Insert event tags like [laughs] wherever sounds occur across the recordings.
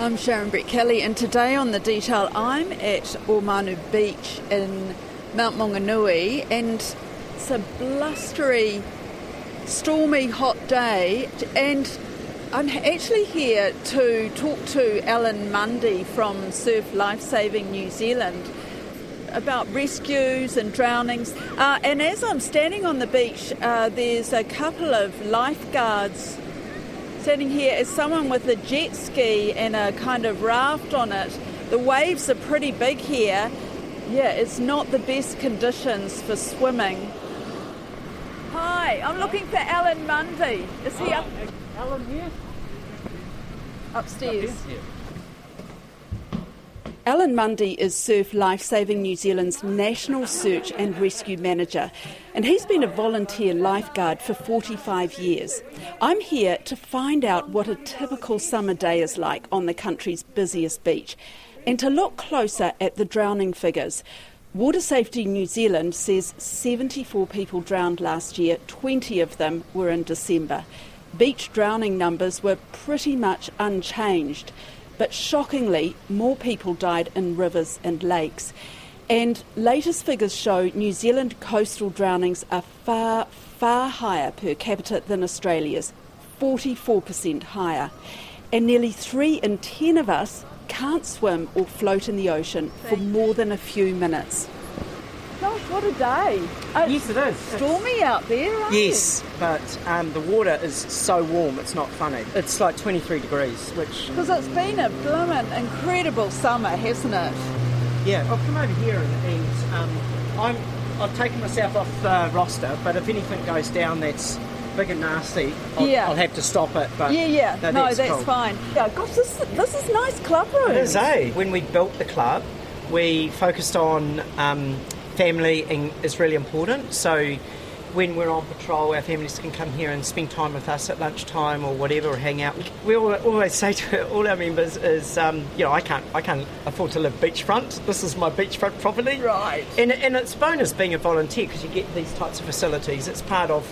I'm Sharon Brettkelly, and today on the detail, I'm at Omanu Beach in Mount Maunganui, and it's a blustery, stormy, hot day, and I'm actually here to talk to Alan Mundy from Surf Lifesaving New Zealand about rescues and drownings. Uh, and as I'm standing on the beach, uh, there's a couple of lifeguards standing here is someone with a jet ski and a kind of raft on it. The waves are pretty big here. Yeah, it's not the best conditions for swimming. Hi, I'm looking for Alan Mundy. Is he oh, up? Alan here? Upstairs. Alan Mundy is Surf Lifesaving New Zealand's National Search and Rescue Manager, and he's been a volunteer lifeguard for 45 years. I'm here to find out what a typical summer day is like on the country's busiest beach and to look closer at the drowning figures. Water Safety New Zealand says 74 people drowned last year, 20 of them were in December. Beach drowning numbers were pretty much unchanged. But shockingly, more people died in rivers and lakes. And latest figures show New Zealand coastal drownings are far, far higher per capita than Australia's, 44% higher. And nearly three in ten of us can't swim or float in the ocean for more than a few minutes. What a day! Uh, Yes, it is. Stormy out there, aren't Yes, but um, the water is so warm, it's not funny. It's like 23 degrees, which. Because it's been a blooming incredible summer, hasn't it? Yeah, I'll come over here and, and um, I'm, I've taken myself off the roster, but if anything goes down that's big and nasty, I'll, Yeah. I'll have to stop it. But Yeah, yeah. No, that's, that's, cool. fine. Yeah, gosh, this, this is nice club room. It is, eh? When we built the club, we focused on um, family is really important. So when we're on patrol, our families can come here and spend time with us at lunchtime or whatever, or hang out. We al- always say to all our members is, um, you know, I can't, I can't afford to live beachfront. This is my beachfront property. Right. And, and it's bonus being a volunteer because you get these types of facilities. It's part of,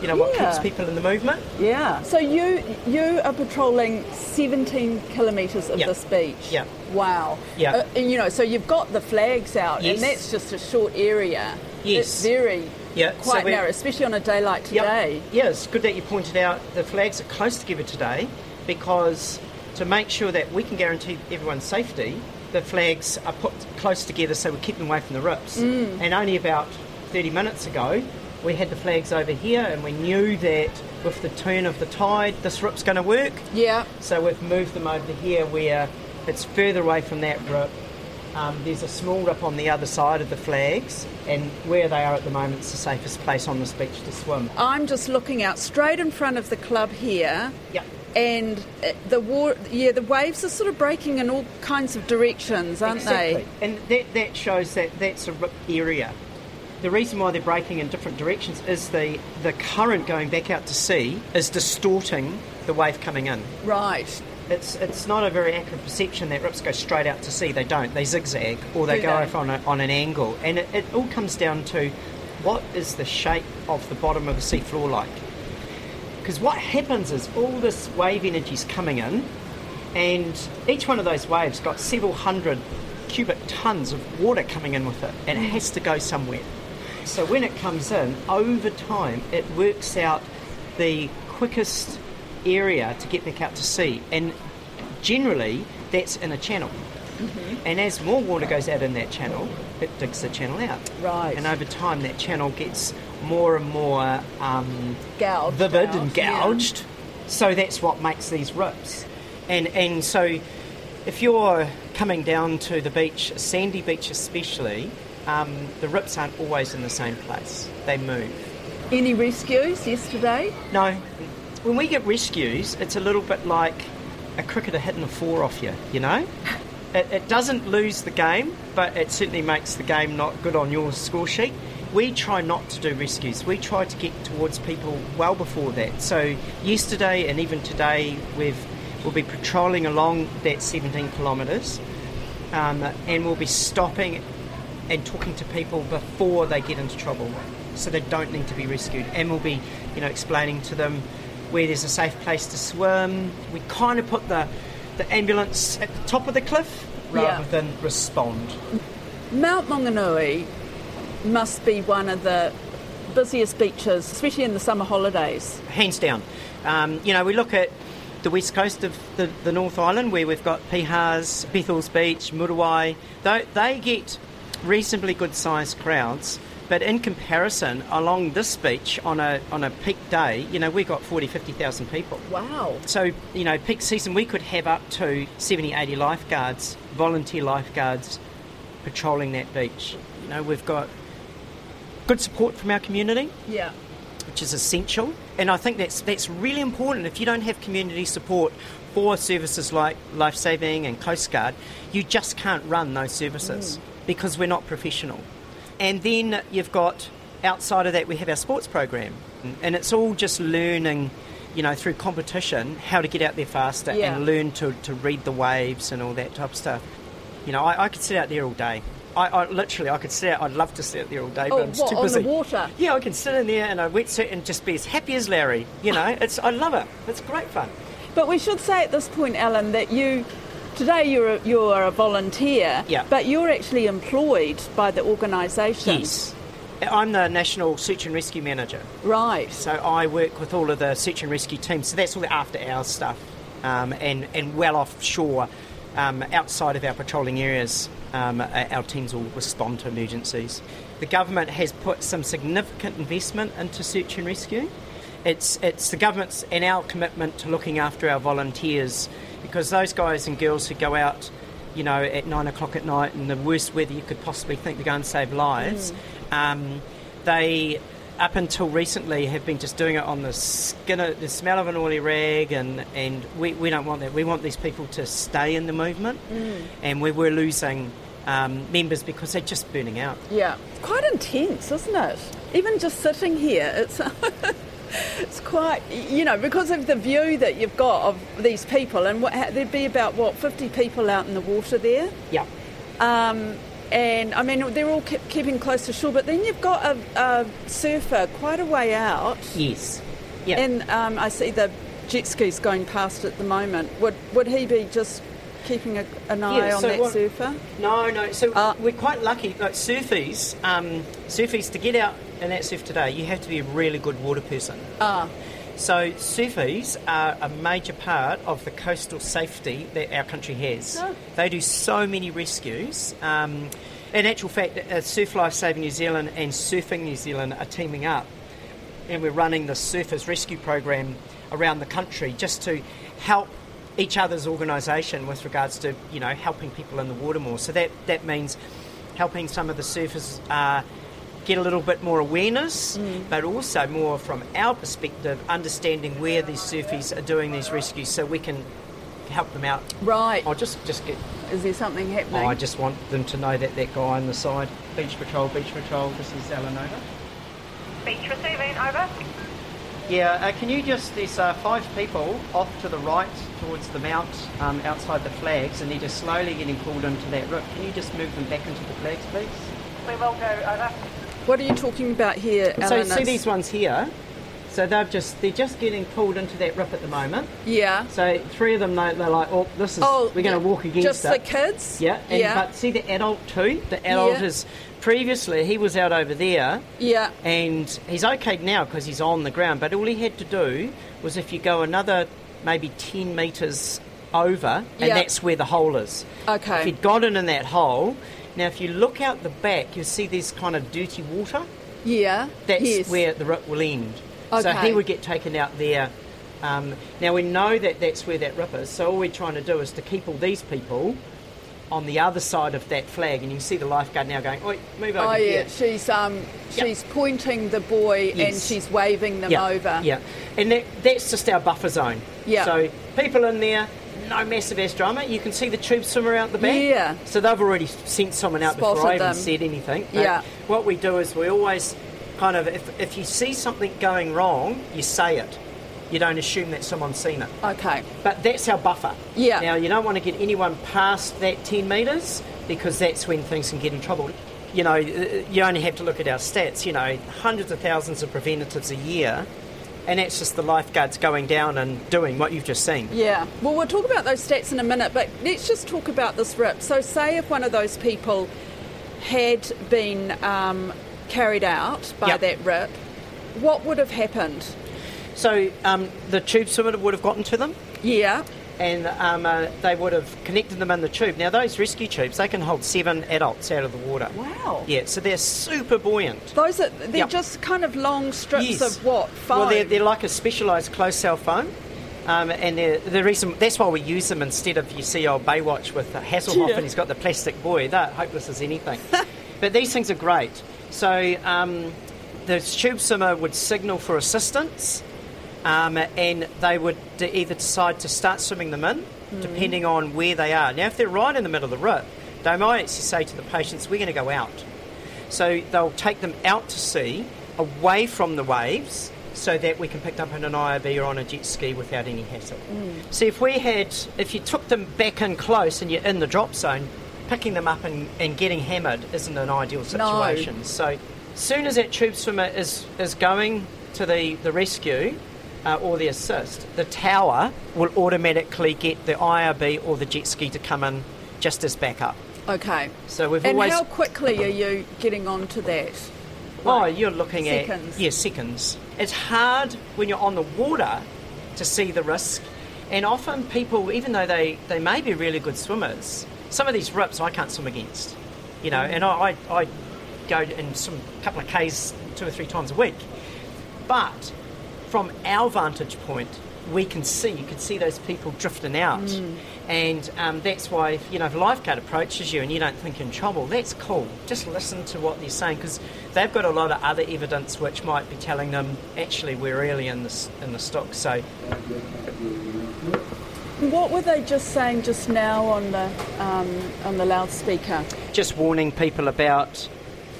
you know, what Yeah. keeps people in the movement. Yeah. So you you are patrolling 17 kilometres of Yeah. this beach. Yeah. Wow. Yeah. Uh, and you know, so you've got the flags out, Yes. and that's just a short area. Yes. It's very Yeah, quite we're- narrow, especially on a day like Yep. today. Yeah, it's good that you pointed out the flags are close together today because to make sure that we can guarantee everyone's safety, the flags are put close together so we keep them away from the rips. Mm. And only about 30 minutes ago, we had the flags over here and we knew that with the turn of the tide, this rip's going to work. Yeah. So we've moved them over here where it's further away from that rip. Um, there's a small rip on the other side of the flags, and where they are at the moment is the safest place on this beach to swim. I'm just looking out straight in front of the club here. Yep. And uh, the war, yeah, the waves are sort of breaking in all kinds of directions, aren't they? exactly. And that, that shows that that's a rip area. The reason why they're breaking in different directions is the, the current going back out to sea is distorting the wave coming in. Right. It's, it's not a very accurate perception that rips go straight out to sea. They don't. They zigzag or they Do go they? off on, a, on an angle. And it, it all comes down to what is the shape of the bottom of the seafloor like. Because what happens is all this wave energy is coming in, and each one of those waves got several hundred cubic tons of water coming in with it, and it mm. has to go somewhere. So when it comes in, over time, it works out the quickest area to get back out to sea, and generally that's in a channel. And as more water goes out in that channel, it digs the channel out. Right. And over time, that channel gets more and more um, Gouged vivid out, and yeah. gouged. So that's what makes these rips. And and so if you're coming down to the beach, sandy beach especially, um, the rips aren't always in the same place. They move. Any rescues yesterday? No, when we get rescues, it's a little bit like a cricketer hitting a four off you, you know? It, it doesn't lose the game, but it certainly makes the game not good on your score sheet. We try not to do rescues. We try to get towards people well before that. So yesterday and even today, we've we'll be patrolling along that 17 kilometres, um, and we'll be stopping and talking to people before they get into trouble, so they don't need to be rescued. And we'll be, you know, explaining to them where there's a safe place to swim. We kind of put the the ambulance at the top of the cliff rather Yeah. than respond. Mount Maunganui must be one of the busiest beaches, especially in the summer holidays. hands down. Um, you know, we look at the west coast of the, the North Island where we've got Pihas, Bethells Beach, Muriwai. They, they get reasonably good sized crowds, but in comparison, along this beach on a, on a peak day, you know, we've got 40, 50,000 people. Wow. So, you know, peak season we could have up to 70, 80 lifeguards, volunteer lifeguards, patrolling that beach. You know, we've got good support from our community Yeah. which is essential. And I think that's that's really important. If you don't have community support for services like life saving and Coast Guard, you just can't run those services mm. Because we're not professional. And then you've got outside of that we have our sports program, mm. and it's all just learning. You know, through competition, how to get out there faster Yeah. and learn to, to read the waves and all that type of stuff. You know, I, I could sit out there all day. I, I literally, I could sit out. I'd love to sit out there all day, Oh, but I'm just what, too on busy. the water? Yeah, I can sit in there in a wetsuit and just be as happy as Larry. You know, [laughs] it's I love it. It's great fun. But we should say at this point, Alan, that you today you're a, you're a volunteer, Yeah. but you're actually employed by the organisation. Yes, I'm the national search and rescue manager, Right. so I work with all of the search and rescue teams. So that's all the after hours stuff, um, and and well offshore, um, outside of our patrolling areas. Um, our teams will respond to emergencies. The government has put some significant investment into search and rescue. It's, it's the government's and our commitment to looking after our volunteers because those guys and girls who go out, you know, at nine o'clock at night in the worst weather you could possibly think to go and save lives, um, they, up until recently, have been just doing it on the skin, of, the smell of an oily rag, and, and we, we don't want that. We want these people to stay in the movement, and we were losing um, members because they're just burning out. Yeah. It's quite intense, isn't it? Even just sitting here, it's [laughs] it's quite you know because of the view that you've got of these people, and what, there'd be about what fifty people out in the water there. Yeah. Um, and I mean, they're all keep, keeping close to shore, but then you've got a, a surfer quite a way out, Yes. Yeah. and um, I see the jet skis going past at the moment. Would would he be just keeping a, an eye Yeah, on so that what- surfer? No, no. So Uh, we're quite lucky. Like surfies, um, surfies to get out in that surf today, you have to be a really good water person. Ah, So surfies are a major part of the coastal safety that our country has. Oh. They do so many rescues. Um, in actual fact, uh, Surf Life Saving New Zealand and Surfing New Zealand are teaming up, and we're running the Surfers Rescue Program around the country just to help each other's organisation with regards to you know helping people in the water more. So that that means helping some of the surfers uh, get a little bit more awareness, but also more from our perspective, understanding where these surfies are doing these rescues, so we can help them out. right. I'll just just get. Is there something happening? Oh, I just want them to know that that guy on the side, beach patrol, beach patrol. This is Alan over. Beach receiving, over. Yeah, uh, can you just, there's uh, five people off to the right towards the mount um, outside the flags and they're just slowly getting pulled into that rip. Can you just move them back into the flags, please? We will do, over. What are you talking about here, So Alan? see these ones here? So they've just, they're just getting pulled into that rip at the moment. Yeah. So three of them they, are like, oh, this is, Oh, we're going to walk against Just it. the kids? Yeah, and, yeah. but see the adult too? The adult Yeah. is, previously he was out over there yeah. and he's okay now because he's on the ground. But all he had to do was if you go another maybe 10 metres over, and Yeah. that's where the hole is. Okay. If he'd gotten in that hole, now if you look out the back, you'll see this kind of dirty water. Yeah. That's yes. where the rip will end. Okay. So he would get taken out there. Um, now we know that that's where that rip is. So all we're trying to do is to keep all these people on the other side of that flag, and you can see the lifeguard now going, "Oi, move over Oh here." yeah, she's um Yeah. she's pointing the boy and she's waving them yeah, over. Yeah, and that, that's just our buffer zone. Yeah. So people in there, no massive ass drama. You can see the tube swimmer out the back. Yeah. So they've already sent someone out before Spotted I even them. said anything. But Yeah. What we do is we always kind of, if, if you see something going wrong, you say it. You don't assume that someone's seen it. Okay. But that's our buffer. Yeah. Now, you don't want to get anyone past that 10 metres because that's when things can get in trouble. You know, you only have to look at our stats. You know, hundreds of thousands of preventatives a year and that's just the lifeguards going down and doing what you've just seen. Yeah. Well, we'll talk about those stats in a minute, but let's just talk about this rip. So, say if one of those people had been um, carried out by Yep. that rip, what would have happened? So um, the tube swimmer would have gotten to them. Yeah. And um, uh, they would have connected them in the tube. Now, those rescue tubes, they can hold seven adults out of the water. Wow. Yeah, so they're super buoyant. Those are they're Yep. just kind of long strips Yes. of what foam. Well, they're, they're like a specialised closed cell foam. Um, and they're, the reason that's why we use them instead of you see old Baywatch with Hasselhoff Yeah. and he's got the plastic buoy. They're hopeless as anything. [laughs] but these things are great. So um, the tube swimmer would signal for assistance, um, and they would d- either decide to start swimming them in, depending on where they are. Now, if they're right in the middle of the rip, they might actually say to the patients, "We're going to go out." So they'll take them out to sea, away from the waves, so that we can pick them up in an IRB or on a jet ski without any hassle. See, if we had, if you took them back in close and you're in the drop zone, picking them up and, and getting hammered isn't an ideal situation. So, soon as that tube swimmer is, is going to the, the rescue uh, or the assist, the tower will automatically get the IRB or the jet ski to come in just as backup. okay. So we've And always how quickly are you getting onto that? Oh, you're looking seconds. at yeah seconds. It's hard when you're on the water to see the risk, and often people, even though they, they may be really good swimmers, some of these rips I can't swim against, you know, and I, I, I go and swim a couple of k's two or three times a week, but from our vantage point, we can see you can see those people drifting out, and um, that's why if, you know if a lifeguard approaches you and you don't think you're in trouble, that's cool. Just listen to what they're saying because they've got a lot of other evidence which might be telling them actually we're early in this in the stock. So What were they just saying just now on the um, on the loudspeaker? just warning people about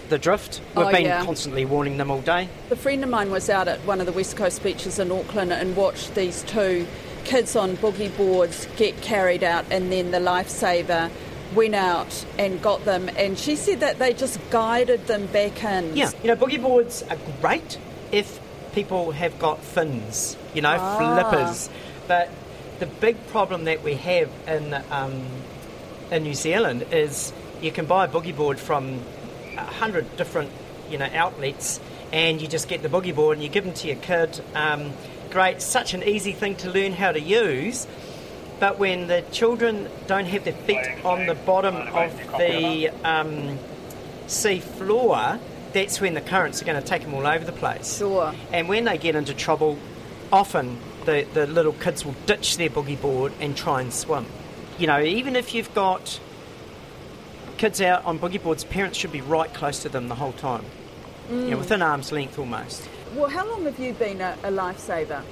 the drift. We've Oh, been yeah. constantly warning them all day. A friend of mine was out at one of the West Coast beaches in Auckland and watched these two kids on boogie boards get carried out, and then the lifesaver went out and got them. And she said that they just guided them back in. Yeah, you know, boogie boards are great if people have got fins, you know, Ah. flippers. But the big problem that we have in um, in New Zealand is you can buy a boogie board from hundred different, you know, outlets, and you just get the boogie board and you give them to your kid. Um, great, such an easy thing to learn how to use. But when the children don't have their feet on the bottom of the um, sea floor, that's when the currents are going to take them all over the place. Sure. And when they get into trouble, often the, the little kids will ditch their boogie board and try and swim. You know, even if you've got kids out on boogie boards, parents should be right close to them the whole time. You know, within arm's length almost. Well, how long have you been a, a lifesaver?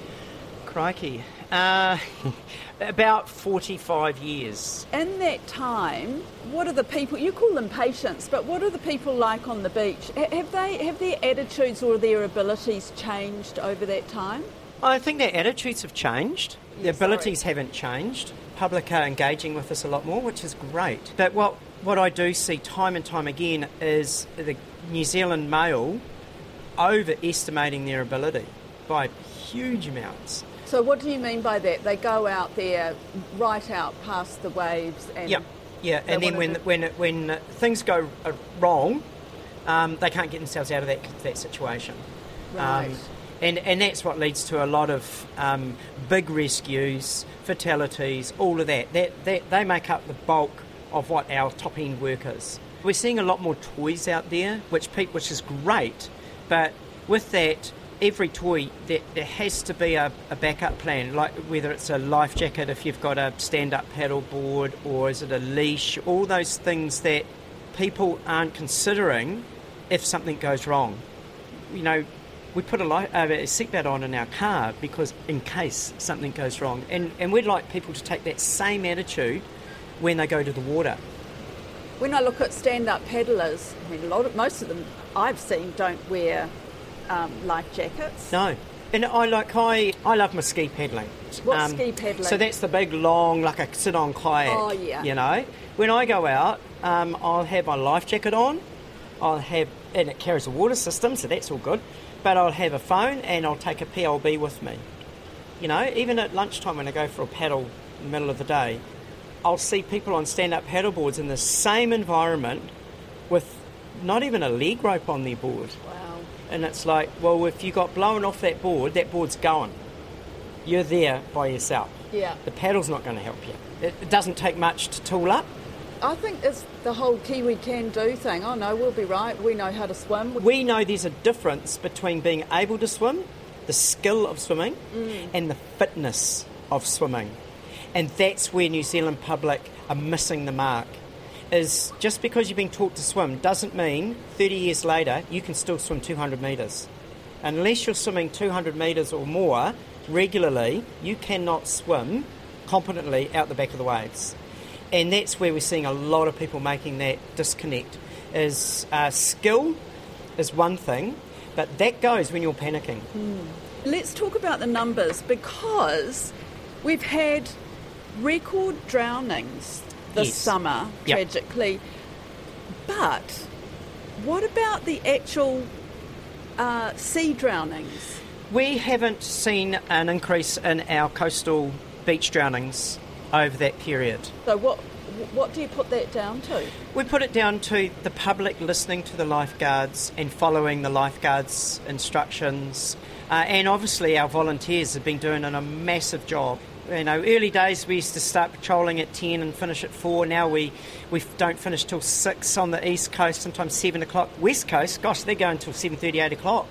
Crikey. Uh, [laughs] about 45 years. In that time, what are the people? You call them patients, but what are the people like on the beach? Ha- Have they have their attitudes or their abilities changed over that time? I think their attitudes have changed. Their sorry. abilities haven't changed. Public are engaging with us a lot more, which is great. But what, what I do see time and time again is the New Zealand male overestimating their ability by huge amounts. So, what do you mean by that? They go out there, right out past the waves, and Yeah, yeah. And then when, when, when things go uh, wrong, um, they can't get themselves out of that, that situation. Right. Um, and, and that's what leads to a lot of um, big rescues, fatalities, all of that. That, that. They make up the bulk of what our top end work is. We're seeing a lot more toys out there, which, which is great, but with that, every toy, there, there has to be a, a backup plan, like whether it's a life jacket if you've got a stand up paddle board, or is it a leash, all those things that people aren't considering if something goes wrong. You know, we put a, li- uh, a seatbelt on in our car because in case something goes wrong. And, and we'd like people to take that same attitude when they go to the water. when I look at stand-up paddlers, I mean, a lot of most of them I've seen don't wear um, life jackets. No. And I like I I love my ski paddling. What's ski paddling? So that's the big long like a sit on kayak. Oh, yeah. You know, when I go out, um, I'll have my life jacket on. I'll have and it carries a water system, so that's all good. but I'll have a phone and I'll take a PLB with me. You know, even at lunchtime when I go for a paddle in the middle of the day, I'll see people on stand up paddleboards in the same environment with not even a leg rope on their board. Wow. And it's like, well, if you got blown off that board, that board's going. You're there by yourself. Yeah. The paddle's not going to help you. It, it doesn't take much to tool up. I think it's the whole Kiwi can do thing. Oh no, we'll be right. We know how to swim. We know there's a difference between being able to swim, the skill of swimming, mm. and the fitness of swimming. And that's where New Zealand public are missing the mark. Is just because you've been taught to swim doesn't mean 30 years later you can still swim 200 metres. Unless you're swimming 200 metres or more regularly, you cannot swim competently out the back of the waves. And that's where we're seeing a lot of people making that disconnect. Is uh, skill is one thing, but that goes when you're panicking. Let's talk about the numbers because we've had record drownings this Yes. summer, Yep. tragically. But what about the actual uh, sea drownings? We haven't seen an increase in our coastal beach drownings over that period. So what what do you put that down to? We put it down to the public listening to the lifeguards and following the lifeguards' instructions. Uh, and obviously, our volunteers have been doing a massive job. You know, early days we used to start patrolling at 10 and finish at 4. Now we, we don't finish till 6 on the east coast, sometimes 7 o'clock. West coast, gosh, they're going till 7.30, 8 o'clock.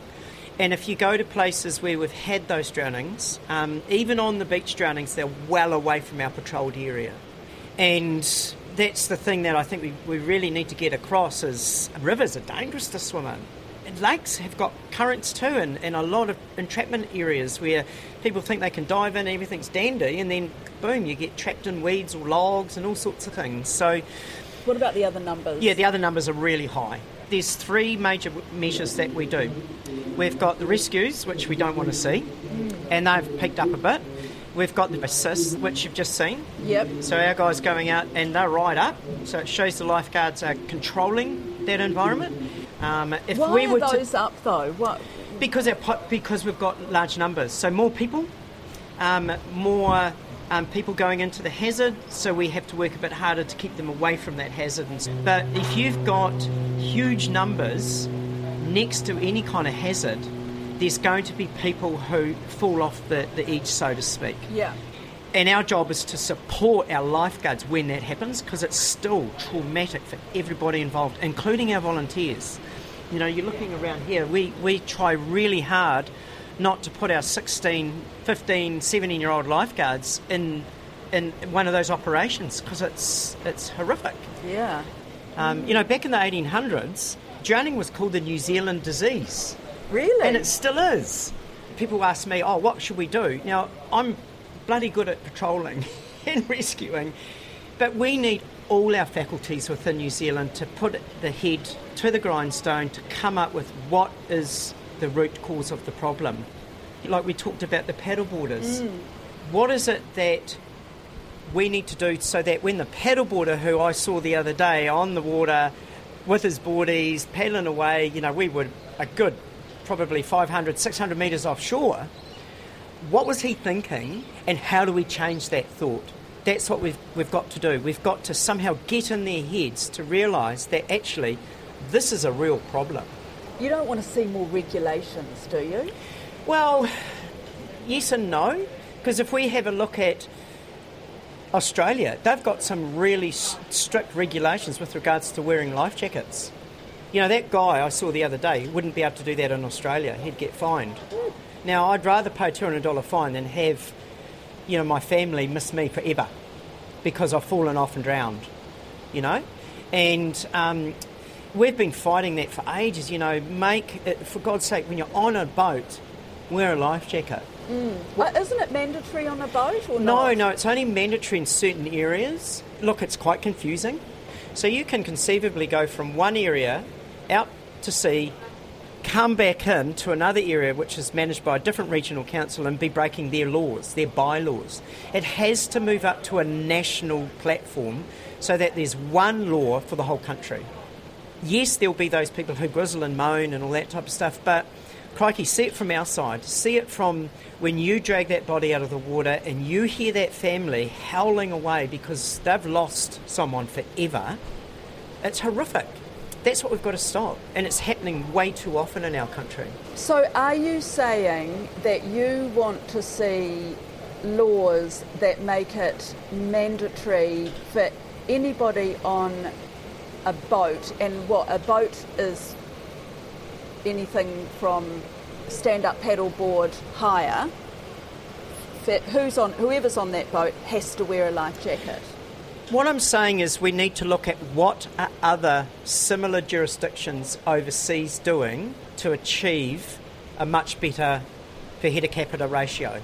And if you go to places where we've had those drownings, um, even on the beach drownings, they're well away from our patrolled area. And that's the thing that I think we, we really need to get across is rivers are dangerous to swim in. Lakes have got currents too and, and a lot of entrapment areas where people think they can dive in, everything's dandy, and then boom, you get trapped in weeds or logs and all sorts of things. So What about the other numbers? yeah, the other numbers are really high. There's three major measures that we do. We've got the rescues, which we don't want to see, and they've picked up a bit. We've got the assists, which you've just seen. Yep. So our guys going out and they're right up. So it shows the lifeguards are controlling that environment. Um, if Why we are were to- those up though? What? because our po- because we've got large numbers, so more people, um, more um, people going into the hazard, so we have to work a bit harder to keep them away from that hazard. But if you've got huge numbers next to any kind of hazard, there's going to be people who fall off the, the edge, so to speak. Yeah. And our job is to support our lifeguards when that happens because it's still traumatic for everybody involved, including our volunteers. You know, you're looking around here, we, we try really hard not to put our 16, 15, 17 year old lifeguards in, in one of those operations because it's, it's horrific. Yeah. Um, you know, back in the 1800s, drowning was called the New Zealand disease. Really? And it still is. People ask me, oh, what should we do? Now, I'm bloody good at patrolling [laughs] and rescuing, but we need all our faculties within New Zealand to put the head to the grindstone to come up with what is the root cause of the problem. Like we talked about the paddleboarders. Mm. What is it that we need to do so that when the paddleboarder who I saw the other day on the water with his boardies paddling away, you know, we were a good probably 500, 600 metres offshore. What was he thinking and how do we change that thought? That's what we've, we've got to do. We've got to somehow get in their heads to realise that actually this is a real problem. You don't want to see more regulations, do you? Well, yes and no, because if we have a look at Australia, they've got some really strict regulations with regards to wearing life jackets. You know, that guy I saw the other day wouldn't be able to do that in Australia. He'd get fined. Hmm. Now, I'd rather pay a $200 fine than have, you know, my family miss me forever because I've fallen off and drowned, you know? And um, we've been fighting that for ages, you know, make, it, for God's sake, when you're on a boat, wear a life jacket. Uh, isn't it mandatory on a boat or No, not? no, it's only mandatory in certain areas. Look, it's quite confusing. So you can conceivably go from one area out to sea, come back in to another area which is managed by a different regional council and be breaking their laws, their bylaws. It has to move up to a national platform so that there's one law for the whole country. Yes, there'll be those people who grizzle and moan and all that type of stuff, but crikey, see it from our side. See it from when you drag that body out of the water and you hear that family howling away because they've lost someone forever. It's horrific. That's what we've got to stop. And it's happening way too often in our country. So, are you saying that you want to see laws that make it mandatory for anybody on a boat? And what a boat is anything from stand up paddleboard hire. Who's on, whoever's on that boat has to wear a life jacket. What I'm saying is we need to look at what are other similar jurisdictions overseas doing to achieve a much better per head capita ratio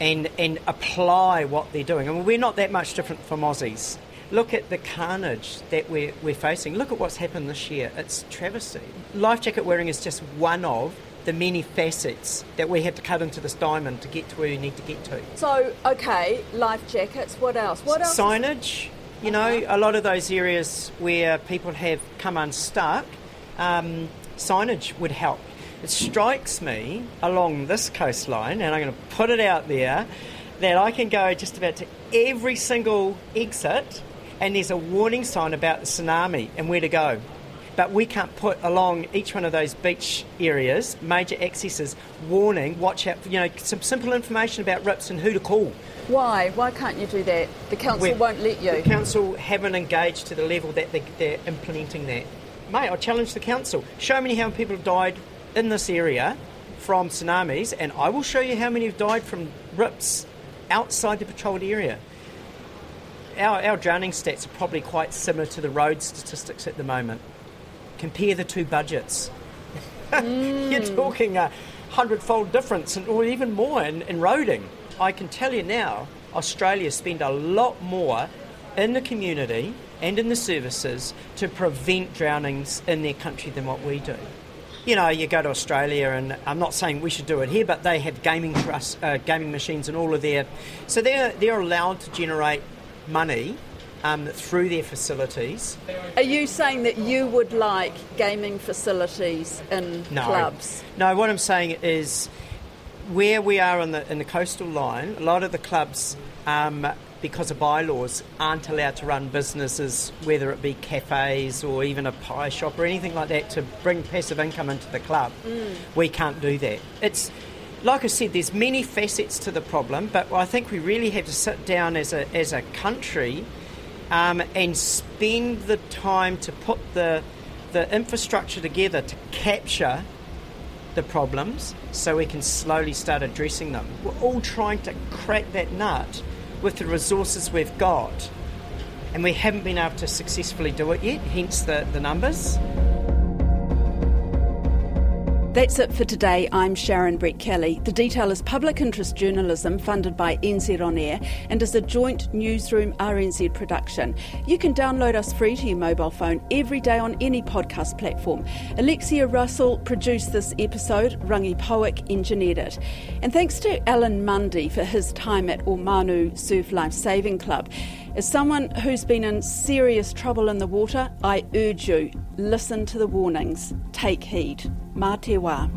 and, and apply what they're doing. I mean, we're not that much different from Aussies. Look at the carnage that we're, we're facing. Look at what's happened this year. It's travesty. Life jacket wearing is just one of the many facets that we have to cut into this diamond to get to where we need to get to. So, okay, life jackets. What else? What else? Signage. You know, a lot of those areas where people have come unstuck, um, signage would help. It strikes me along this coastline, and I'm going to put it out there, that I can go just about to every single exit, and there's a warning sign about the tsunami and where to go but we can't put along each one of those beach areas, major accesses, warning, watch out, you know, some simple information about rips and who to call. Why? Why can't you do that? The council We're, won't let you. The council haven't engaged to the level that they, they're implementing that. Mate, I challenge the council. Show me how many people have died in this area from tsunamis, and I will show you how many have died from rips outside the patrolled area. Our, our drowning stats are probably quite similar to the road statistics at the moment compare the two budgets. Mm. [laughs] You're talking a hundredfold difference, and, or even more in, in roading. I can tell you now, Australia spend a lot more in the community and in the services to prevent drownings in their country than what we do. You know, you go to Australia, and I'm not saying we should do it here, but they have gaming trust, uh, gaming machines and all of their, so they're they're allowed to generate money um, through their facilities. Are you saying that you would like gaming facilities in no. clubs? No, what I'm saying is where we are in the, in the coastal line, a lot of the clubs, um, because of bylaws, aren't allowed to run businesses, whether it be cafes or even a pie shop or anything like that, to bring passive income into the club. Mm. We can't do that. It's like I said, there's many facets to the problem, but I think we really have to sit down as a, as a country um, and spend the time to put the, the infrastructure together to capture the problems so we can slowly start addressing them. We're all trying to crack that nut with the resources we've got, and we haven't been able to successfully do it yet, hence the, the numbers. That's it for today. I'm Sharon Brettkelly. The Detail is public interest journalism funded by NZ On Air and is a joint newsroom RNZ production. You can download us free to your mobile phone every day on any podcast platform. Alexia Russell produced this episode, Rangi Powick engineered it. And thanks to Alan Mundy for his time at Omanu Surf Life Saving Club. As someone who's been in serious trouble in the water, I urge you listen to the warnings, take heed. Mā te wā.